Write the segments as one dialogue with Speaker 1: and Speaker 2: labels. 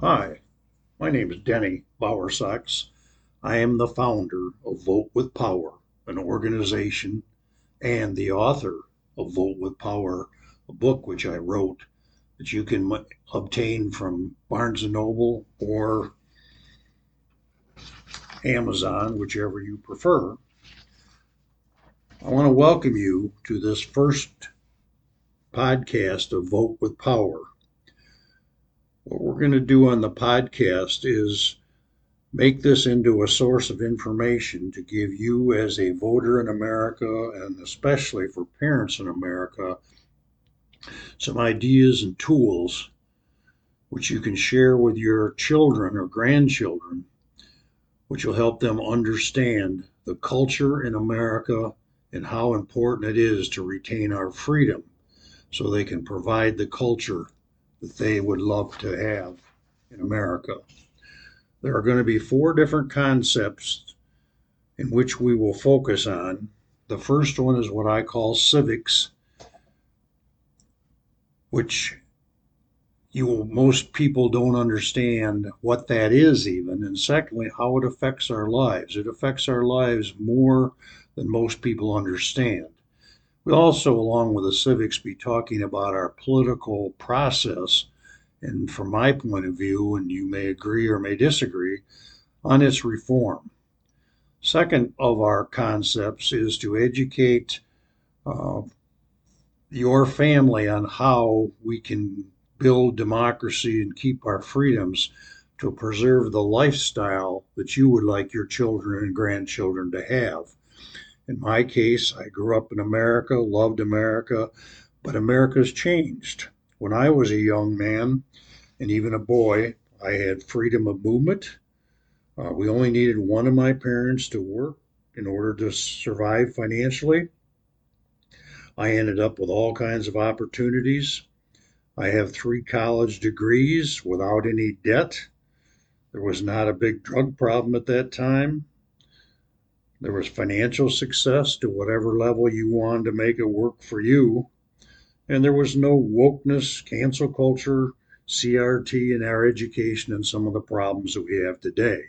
Speaker 1: Hi, my name is Denny Bowersox. I am the founder of Vote with Power, an organization, and the author of Vote with Power, a book which I wrote that you can obtain from Barnes Noble or Amazon, whichever you prefer. I want to welcome you to this first podcast of Vote with Power. What we're going to do on the podcast is make this into a source of information to give you, as a voter in America, and especially for parents in America, some ideas and tools which you can share with your children or grandchildren, which will help them understand the culture in America and how important it is to retain our freedom so they can provide the culture that they would love to have in America. There are going to be four different concepts in which we will focus on. The first one is what I call civics, which you most people don't understand what that is even and secondly how it affects our lives it affects our lives more than most people understand We'll also, along with the civics, be talking about our political process, and from my point of view, and you may agree or may disagree, on its reform. Second of our concepts is to educate uh, your family on how we can build democracy and keep our freedoms to preserve the lifestyle that you would like your children and grandchildren to have. In my case, I grew up in America, loved America, but America's changed. When I was a young man and even a boy, I had freedom of movement. Uh, we only needed one of my parents to work in order to survive financially. I ended up with all kinds of opportunities. I have three college degrees without any debt. There was not a big drug problem at that time. There was financial success to whatever level you wanted to make it work for you. And there was no wokeness, cancel culture, CRT in our education, and some of the problems that we have today.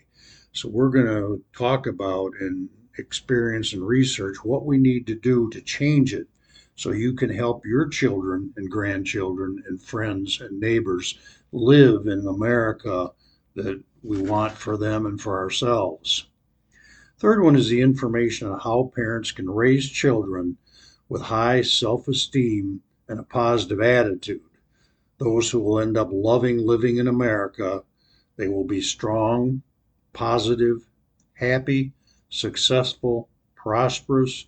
Speaker 1: So, we're going to talk about and experience and research what we need to do to change it so you can help your children and grandchildren and friends and neighbors live in America that we want for them and for ourselves. Third one is the information on how parents can raise children with high self esteem and a positive attitude. Those who will end up loving living in America, they will be strong, positive, happy, successful, prosperous,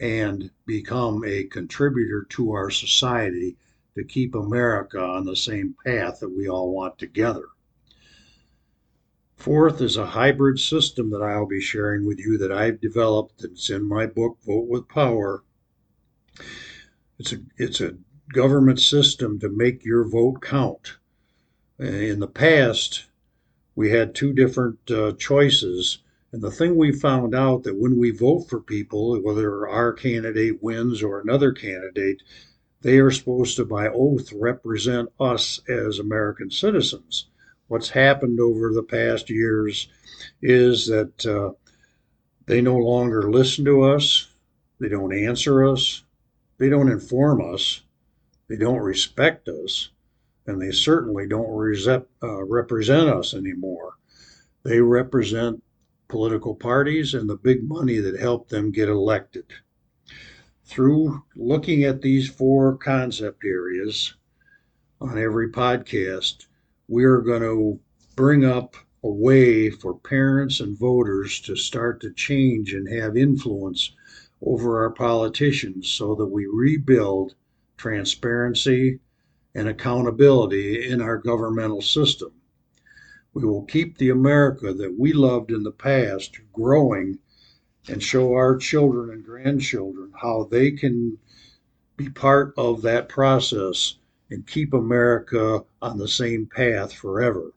Speaker 1: and become a contributor to our society to keep America on the same path that we all want together. Fourth is a hybrid system that I'll be sharing with you that I've developed that's in my book, Vote with Power. It's a, it's a government system to make your vote count. In the past, we had two different uh, choices. And the thing we found out that when we vote for people, whether our candidate wins or another candidate, they are supposed to, by oath, represent us as American citizens what's happened over the past years is that uh, they no longer listen to us, they don't answer us, they don't inform us, they don't respect us, and they certainly don't uh, represent us anymore. They represent political parties and the big money that helped them get elected. Through looking at these four concept areas on every podcast, we're going to bring up a way for parents and voters to start to change and have influence over our politicians so that we rebuild transparency and accountability in our governmental system. We will keep the America that we loved in the past growing and show our children and grandchildren how they can be part of that process and keep America on the same path forever.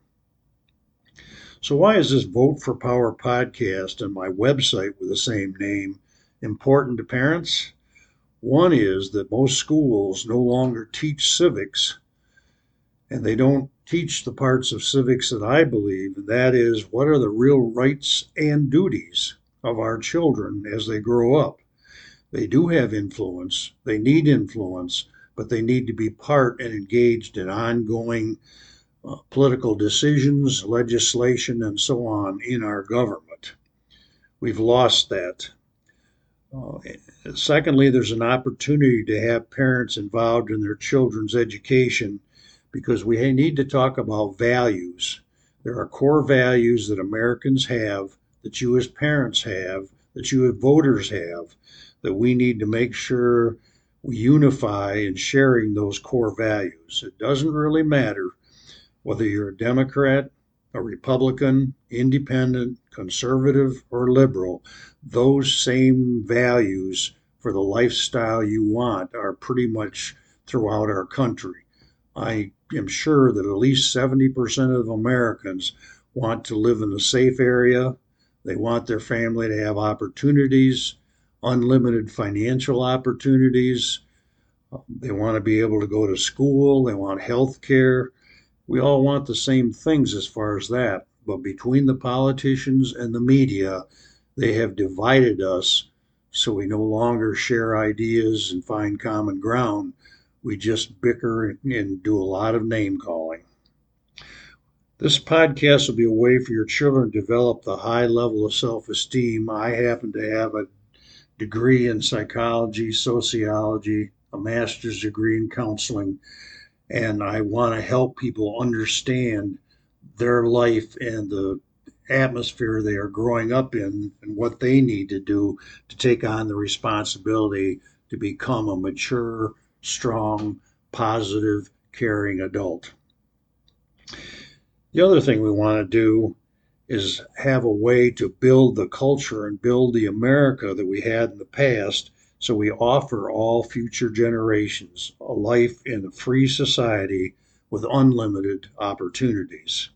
Speaker 1: So, why is this Vote for Power podcast and my website with the same name important to parents? One is that most schools no longer teach civics And they don't teach the parts of civics that I believe, and that is what are the real rights and duties of our children as they grow up. They do have influence, they need influence, but they need to be part and engaged in ongoing uh, political decisions, legislation, and so on in our government. We've lost that. Uh, secondly, there's an opportunity to have parents involved in their children's education because we need to talk about values. There are core values that Americans have, that you as parents have, that you as voters have, that we need to make sure we unify in sharing those core values. It doesn't really matter whether you're a Democrat, a Republican, independent, conservative, or liberal, those same values for the lifestyle you want are pretty much throughout our country. I am sure that at least 70% of Americans want to live in a safe area. They want their family to have opportunities, unlimited financial opportunities. They want to be able to go to school. They want health care we all want the same things as far as that. But between the politicians and the media, they have divided us so we no longer share ideas and find common ground. We just bicker and do a lot of name calling. This podcast will be a way for your children to develop the high level of self esteem. I happen to have a degree in psychology, sociology, a master's degree in counseling, and I want to help people understand their life and the atmosphere they are growing up in and what they need to do to take on the responsibility to become a mature, strong, positive, caring adult. The other thing we want to do is have a way to build the culture and build the America that we had in the past so we offer all future generations a life in a free society with unlimited opportunities.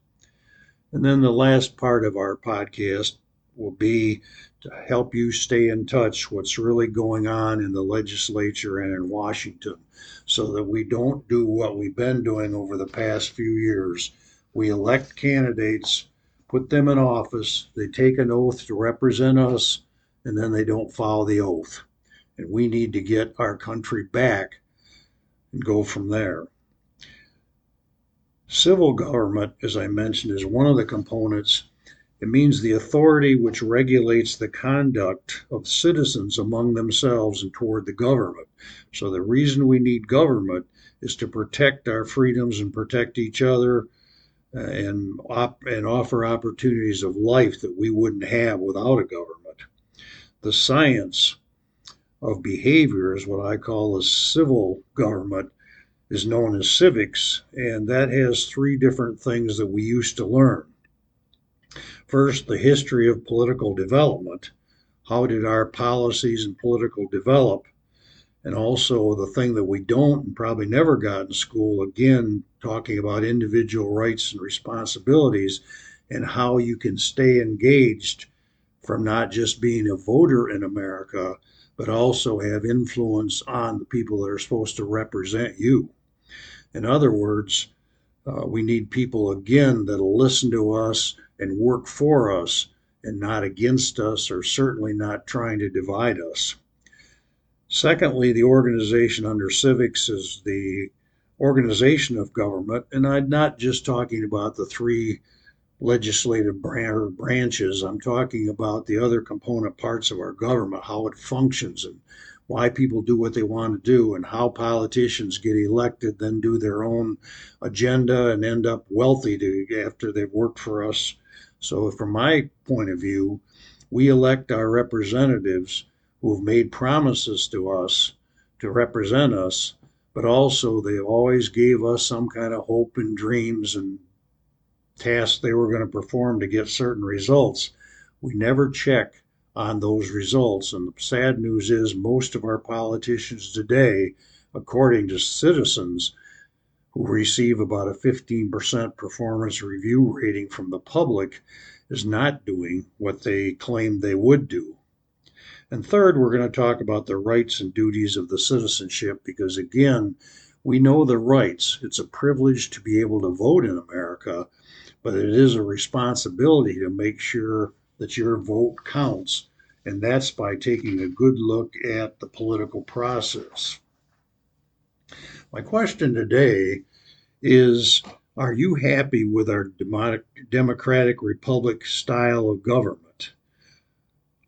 Speaker 1: And then the last part of our podcast will be to help you stay in touch what's really going on in the legislature and in Washington so that we don't do what we've been doing over the past few years. We elect candidates, put them in office, they take an oath to represent us, and then they don't follow the oath and we need to get our country back and go from there. Civil government, as I mentioned, is one of the components. It means the authority which regulates the conduct of citizens among themselves and toward the government. So, the reason we need government is to protect our freedoms and protect each other Uh, and, op- and offer opportunities of life that we wouldn't have without a government. The science of behavior is what I call a civil government, is known as civics, and that has three different things that we used to learn. First, the history of political development. How did our policies and political develop? And also the thing that we don't and probably never got in school, again, talking about individual rights and responsibilities and how you can stay engaged from not just being a voter in America, but also have influence on the people that are supposed to represent you. In other words, uh, we need people again that'll listen to us and work for us and not against us or certainly not trying to divide us. Secondly, the organization under civics is the organization of government, and I'm not just talking about the three legislative branches. I'm talking about the other component parts of our government, how it functions, and why people do what they want to do, and how politicians get elected, then do their own agenda and end up wealthy to, after they've worked for us. So, from my point of view, we elect our representatives who have made promises to us to represent us, but also they always gave us some kind of hope and dreams and tasks they were going to perform to get certain results. We never check on those results. And the sad news is, most of our politicians today, according to citizens who receive about a 15% performance review rating from the public, is not doing what they claimed they would do. And third, we're going to talk about the rights and duties of the citizenship because, again, We know the rights. It's a privilege to be able to vote in America, but it is a responsibility to make sure that your vote counts. And that's by taking a good look at the political process. My question today is Are you happy with our democratic republic style of government?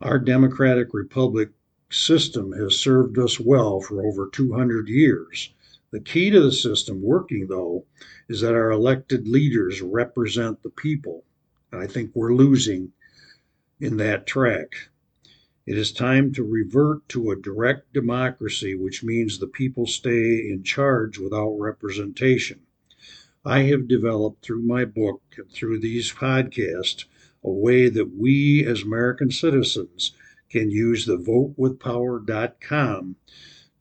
Speaker 1: Our democratic republic system has served us well for over 200 years. The key to the system working, though, is that our elected leaders represent the people. And I think we're losing in that track. It is time to revert to a direct democracy, which means the people stay in charge without representation. I have developed through my book and through these podcasts a way that we as American citizens can use the votewithpower.com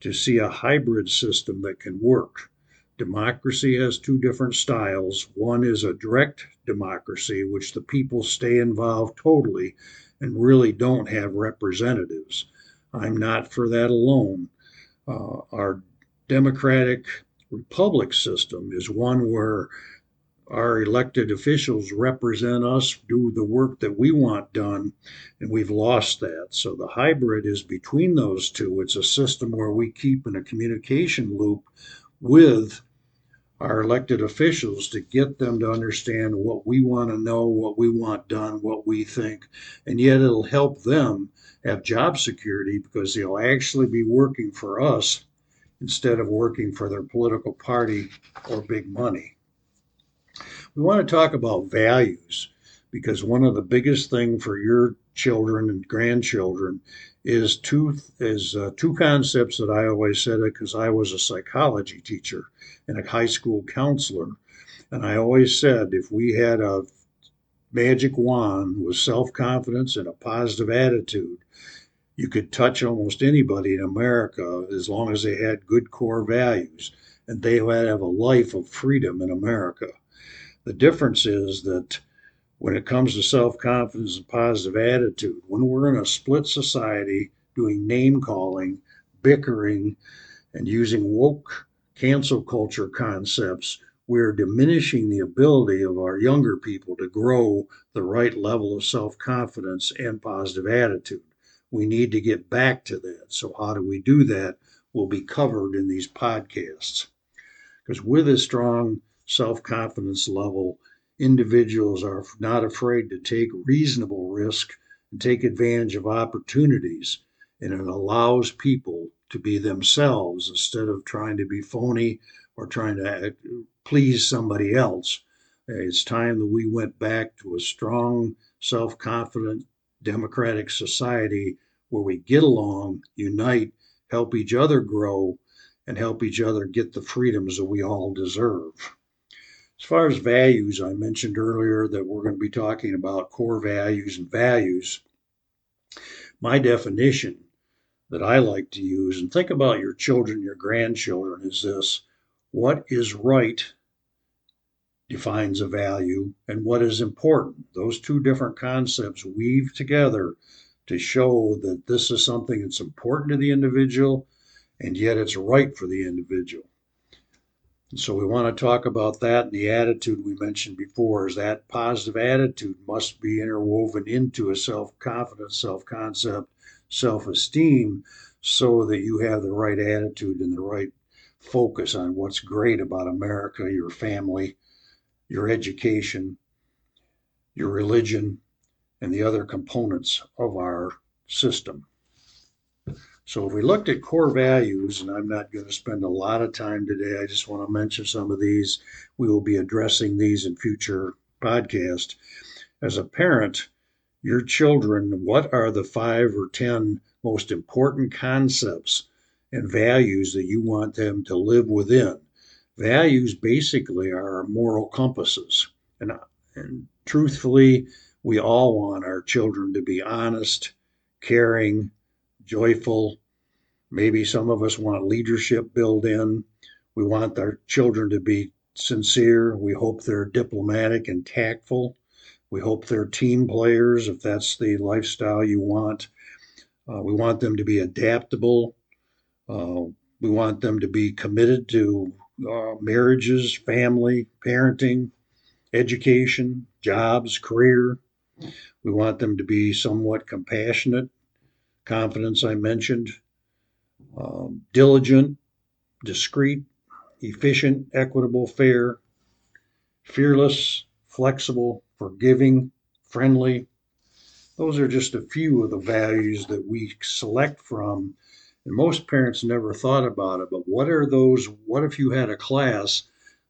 Speaker 1: to see a hybrid system that can work. Democracy has two different styles. One is a direct democracy, which the people stay involved totally and really don't have representatives. I'm not for that alone. Uh, our democratic republic system is one where our elected officials represent us, do the work that we want done, and we've lost that. So the hybrid is between those two. It's a system where we keep in a communication loop with our elected officials to get them to understand what we want to know, what we want done, what we think. And yet it'll help them have job security because they'll actually be working for us instead of working for their political party or big money. We want to talk about values because one of the biggest thing for your children and grandchildren is two is uh, two concepts that I always said it because I was a psychology teacher and a high school counselor, and I always said if we had a magic wand with self confidence and a positive attitude, you could touch almost anybody in America as long as they had good core values, and they would have a life of freedom in America. The difference is that when it comes to self confidence and positive attitude, when we're in a split society doing name calling, bickering, and using woke cancel culture concepts, we're diminishing the ability of our younger people to grow the right level of self confidence and positive attitude. We need to get back to that. So, how do we do that? Will be covered in these podcasts. Because with a strong self confidence level, individuals are not afraid to take reasonable risk and take advantage of opportunities. And it allows people to be themselves instead of trying to be phony or trying to please somebody else. It's time that we went back to a strong, self confident, democratic society where we get along, unite, help each other grow, and help each other get the freedoms that we all deserve. Far as values, I mentioned earlier that we're going to be talking about core values and values. My definition that I like to use, and think about your children, your grandchildren, is this what is right defines a value, and what is important. Those two different concepts weave together to show that this is something that's important to the individual, and yet it's right for the individual. So we want to talk about that and the attitude we mentioned before is that positive attitude must be interwoven into a self-confidence, self-concept, self-esteem so that you have the right attitude and the right focus on what's great about America, your family, your education, your religion, and the other components of our system. So if we looked at core values, and I'm not going to spend a lot of time today, I just want to mention some of these. We will be addressing these in future podcasts. As a parent, your children, what are the five or 10 most important concepts and values that you want them to live within? Values basically are our moral compasses. And, and truthfully, we all want our children to be honest, caring, joyful. Maybe some of us want leadership built in. We want our children to be sincere. We hope they're diplomatic and tactful. We hope they're team players if that's the lifestyle you want. Uh, we want them to be adaptable. Uh, we want them to be committed to uh, marriages, family, parenting, education, jobs, career. We want them to be somewhat compassionate, confidence, I mentioned, um, diligent, discreet, efficient, equitable, fair, fearless, flexible, forgiving, friendly. Those are just a few of the values that we select from. And most parents never thought about it, but what are those? What if you had a class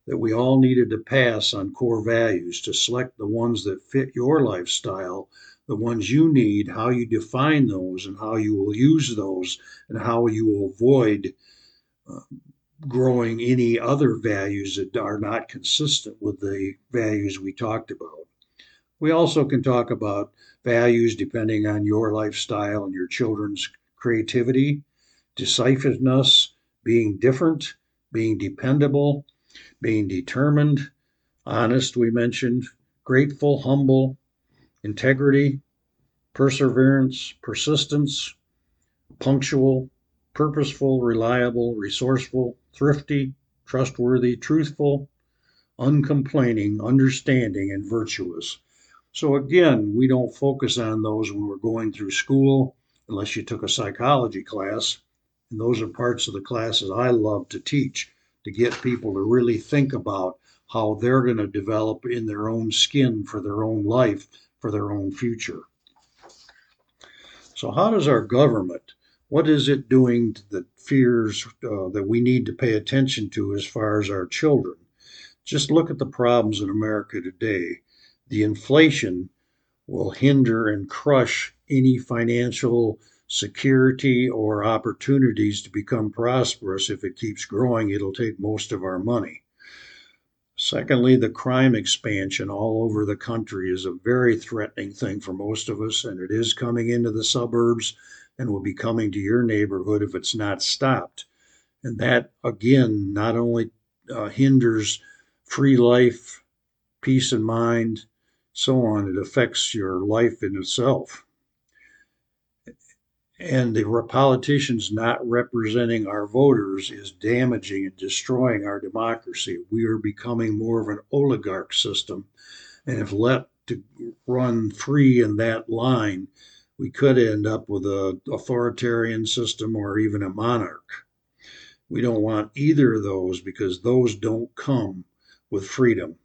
Speaker 1: that we all needed to pass on core values to select the ones that fit your lifestyle, the ones you need, how you define those, and how you will use those, and how you will avoid uh, growing any other values that are not consistent with the values we talked about. We also can talk about values depending on your lifestyle and your children's creativity, decisiveness, being different, being dependable, being determined, honest, we mentioned, grateful, humble, integrity, perseverance, persistence, punctual, purposeful, reliable, resourceful, thrifty, trustworthy, truthful, uncomplaining, understanding, and virtuous. So, again, we don't focus on those when we're going through school unless you took a psychology class. And those are parts of the classes I love to teach to get people to really think about how they're going to develop in their own skin for their own life, for their own future. So, how does our government what is it doing that fears uh, that we need to pay attention to as far as our children? Just look at the problems in America today. The inflation will hinder and crush any financial security or opportunities to become prosperous. If it keeps growing, it'll take most of our money. Secondly, the crime expansion all over the country is a very threatening thing for most of us, and it is coming into the suburbs and will be coming to your neighborhood if it's not stopped. And that, again, not only uh, hinders free life, peace of mind, so on, it affects your life in itself. And the politicians not representing our voters is damaging and destroying our democracy. We are becoming more of an oligarch system. And if let to run free in that line, we could end up with an authoritarian system or even a monarch. We don't want either of those because those don't come with freedom.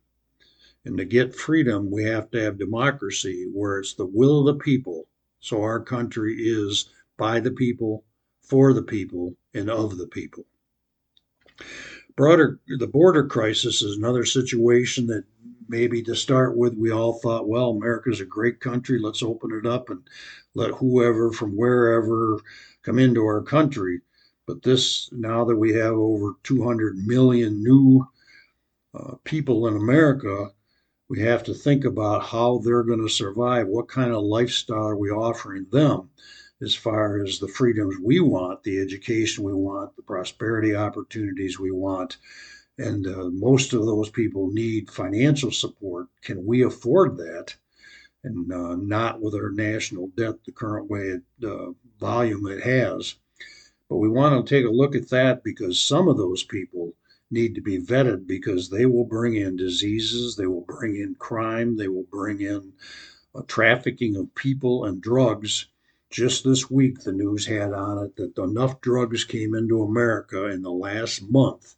Speaker 1: And to get freedom, we have to have democracy where it's the will of the people. So our country is by the people, for the people, and of the people. Broader, the border crisis is another situation that maybe to start with, we all thought, well, America's a great country. Let's open it up and let whoever from wherever come into our country. But this, now that we have over 200 million new uh, people in America, we have to think about how they're going to survive. What kind of lifestyle are we offering them as far as the freedoms we want, the education we want, the prosperity opportunities we want? and uh, most of those people need financial support. Can we afford that? And uh, not with our national debt the current way it, uh, volume it has. But we want to take a look at that because some of those people need to be vetted because they will bring in diseases, they will bring in crime, they will bring in uh, trafficking of people and drugs. Just this week, the news had on it that enough drugs came into America in the last month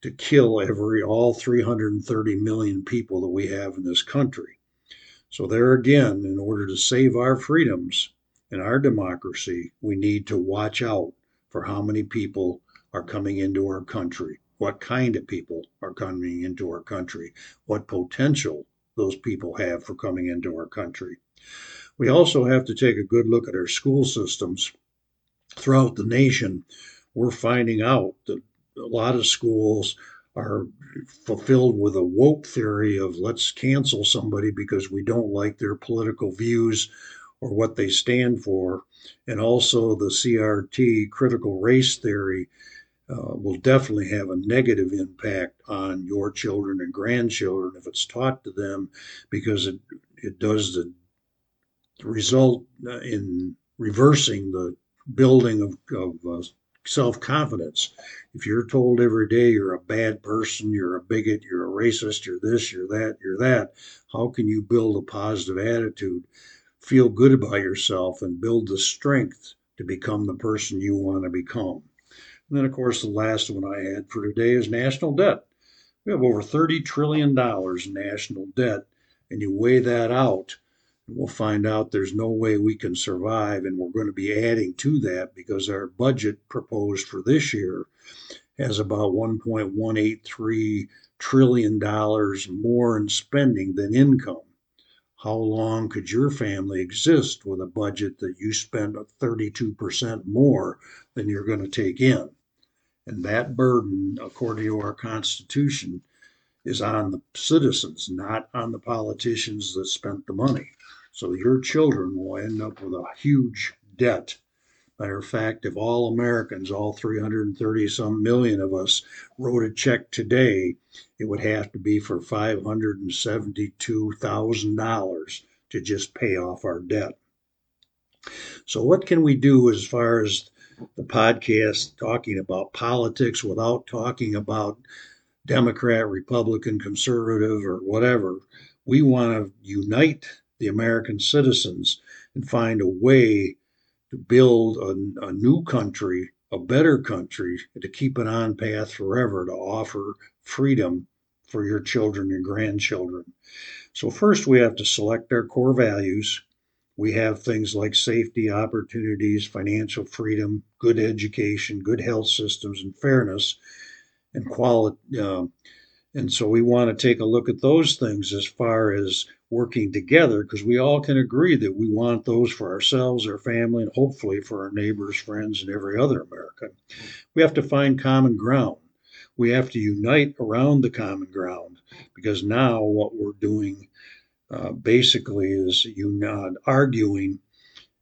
Speaker 1: to kill every all 330 million people that we have in this country. So there again, in order to save our freedoms and our democracy, we need to watch out for how many people are coming into our country, what kind of people are coming into our country, what potential those people have for coming into our country. We also have to take a good look at our school systems throughout the nation. We're finding out that a lot of schools are fulfilled with a woke theory of let's cancel somebody because we don't like their political views or what they stand for. And also the CRT, critical race theory, uh, will definitely have a negative impact on your children and grandchildren if it's taught to them because it, it does the result in reversing the building of, of uh, self confidence. If you're told every day you're a bad person, you're a bigot, you're a racist, you're this, you're that, you're that, how can you build a positive attitude, feel good about yourself, and build the strength to become the person you want to become? And then, of course, the last one I had for today is national debt. We have over $30 trillion in national debt, and you weigh that out we'll find out there's no way we can survive, and we're going to be adding to that because our budget proposed for this year has about 1.183 trillion dollars more in spending than income. How long could your family exist with a budget that you spend 32% more than you're going to take in? And that burden, according to our Constitution, is on the citizens, not on the politicians that spent the money. So your children will end up with a huge debt. Matter of fact, if all Americans, all 330 some million of us, wrote a check today, it would have to be for $572,000 to just pay off our debt. So, what can we do as far as the podcast talking about politics without talking about Democrat, Republican, conservative, or whatever? We want to unite the American citizens and find a way to build a, a new country, a better country, to keep it on path forever to offer freedom for your children and grandchildren. So, first, we have to select our core values. We have things like safety, opportunities, financial freedom, good education, good health systems, and fairness and quality. Uh, and so we want to take a look at those things as far as working together because we all can agree that we want those for ourselves, our family, and hopefully for our neighbors, friends, and every other American. We have to find common ground. We have to unite around the common ground because now what we're doing uh, basically is you not arguing.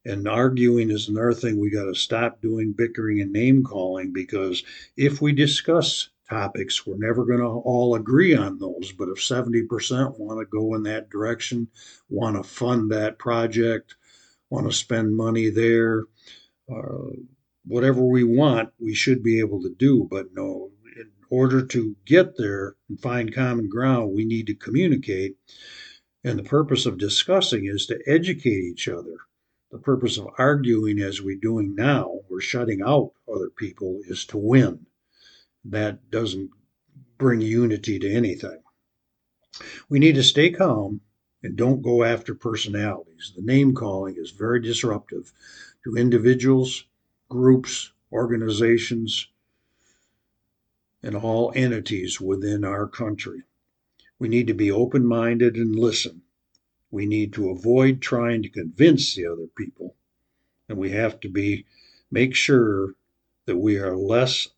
Speaker 1: And arguing is another thing we got to stop doing bickering and name calling because if we discuss topics. We're never going to all agree on those, but if 70% want to go in that direction, want to fund that project, want to spend money there, uh, whatever we want, we should be able to do. But no, in order to get there and find common ground, we need to communicate. And the purpose of discussing is to educate each other. The purpose of arguing, as we're doing now, we're shutting out other people, is to win that doesn't bring unity to anything. We need to stay calm and don't go after personalities. The name calling is very disruptive to individuals, groups, organizations, and all entities within our country. We need to be open minded and listen. We need to avoid trying to convince the other people. And we have to be make sure that we are less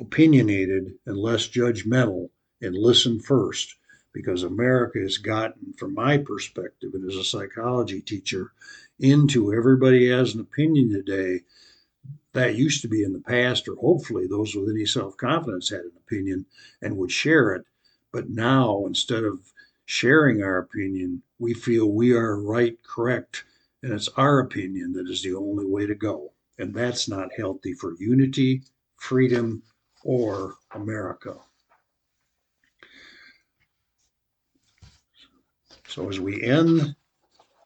Speaker 1: opinionated and less judgmental and listen first because America has gotten, from my perspective and as a psychology teacher, into everybody has an opinion today. That used to be in the past, or hopefully those with any self confidence had an opinion and would share it. But now, instead of sharing our opinion, we feel we are right, correct, and it's our opinion that is the only way to go. And that's not healthy for unity, freedom, or America. So, as we end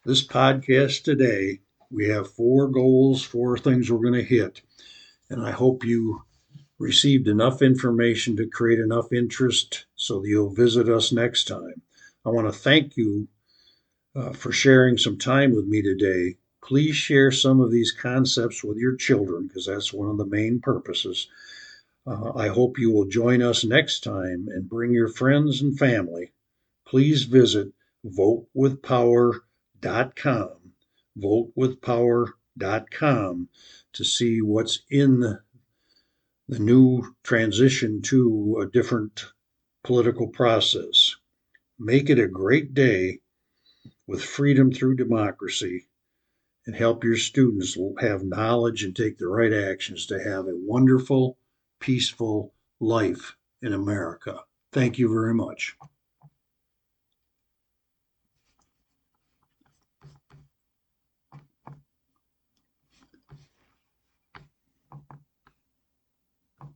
Speaker 1: this podcast today, we have four goals, four things we're going to hit. And I hope you received enough information to create enough interest so that you'll visit us next time. I want to thank you uh, for sharing some time with me today. Please share some of these concepts with your children because that's one of the main purposes. Uh, I hope you will join us next time and bring your friends and family. Please visit votewithpower.com, votewithpower.com to see what's in the, the new transition to a different political process. Make it a great day with freedom through democracy and help your students have knowledge and take the right actions to have a wonderful peaceful life in America. Thank you very much.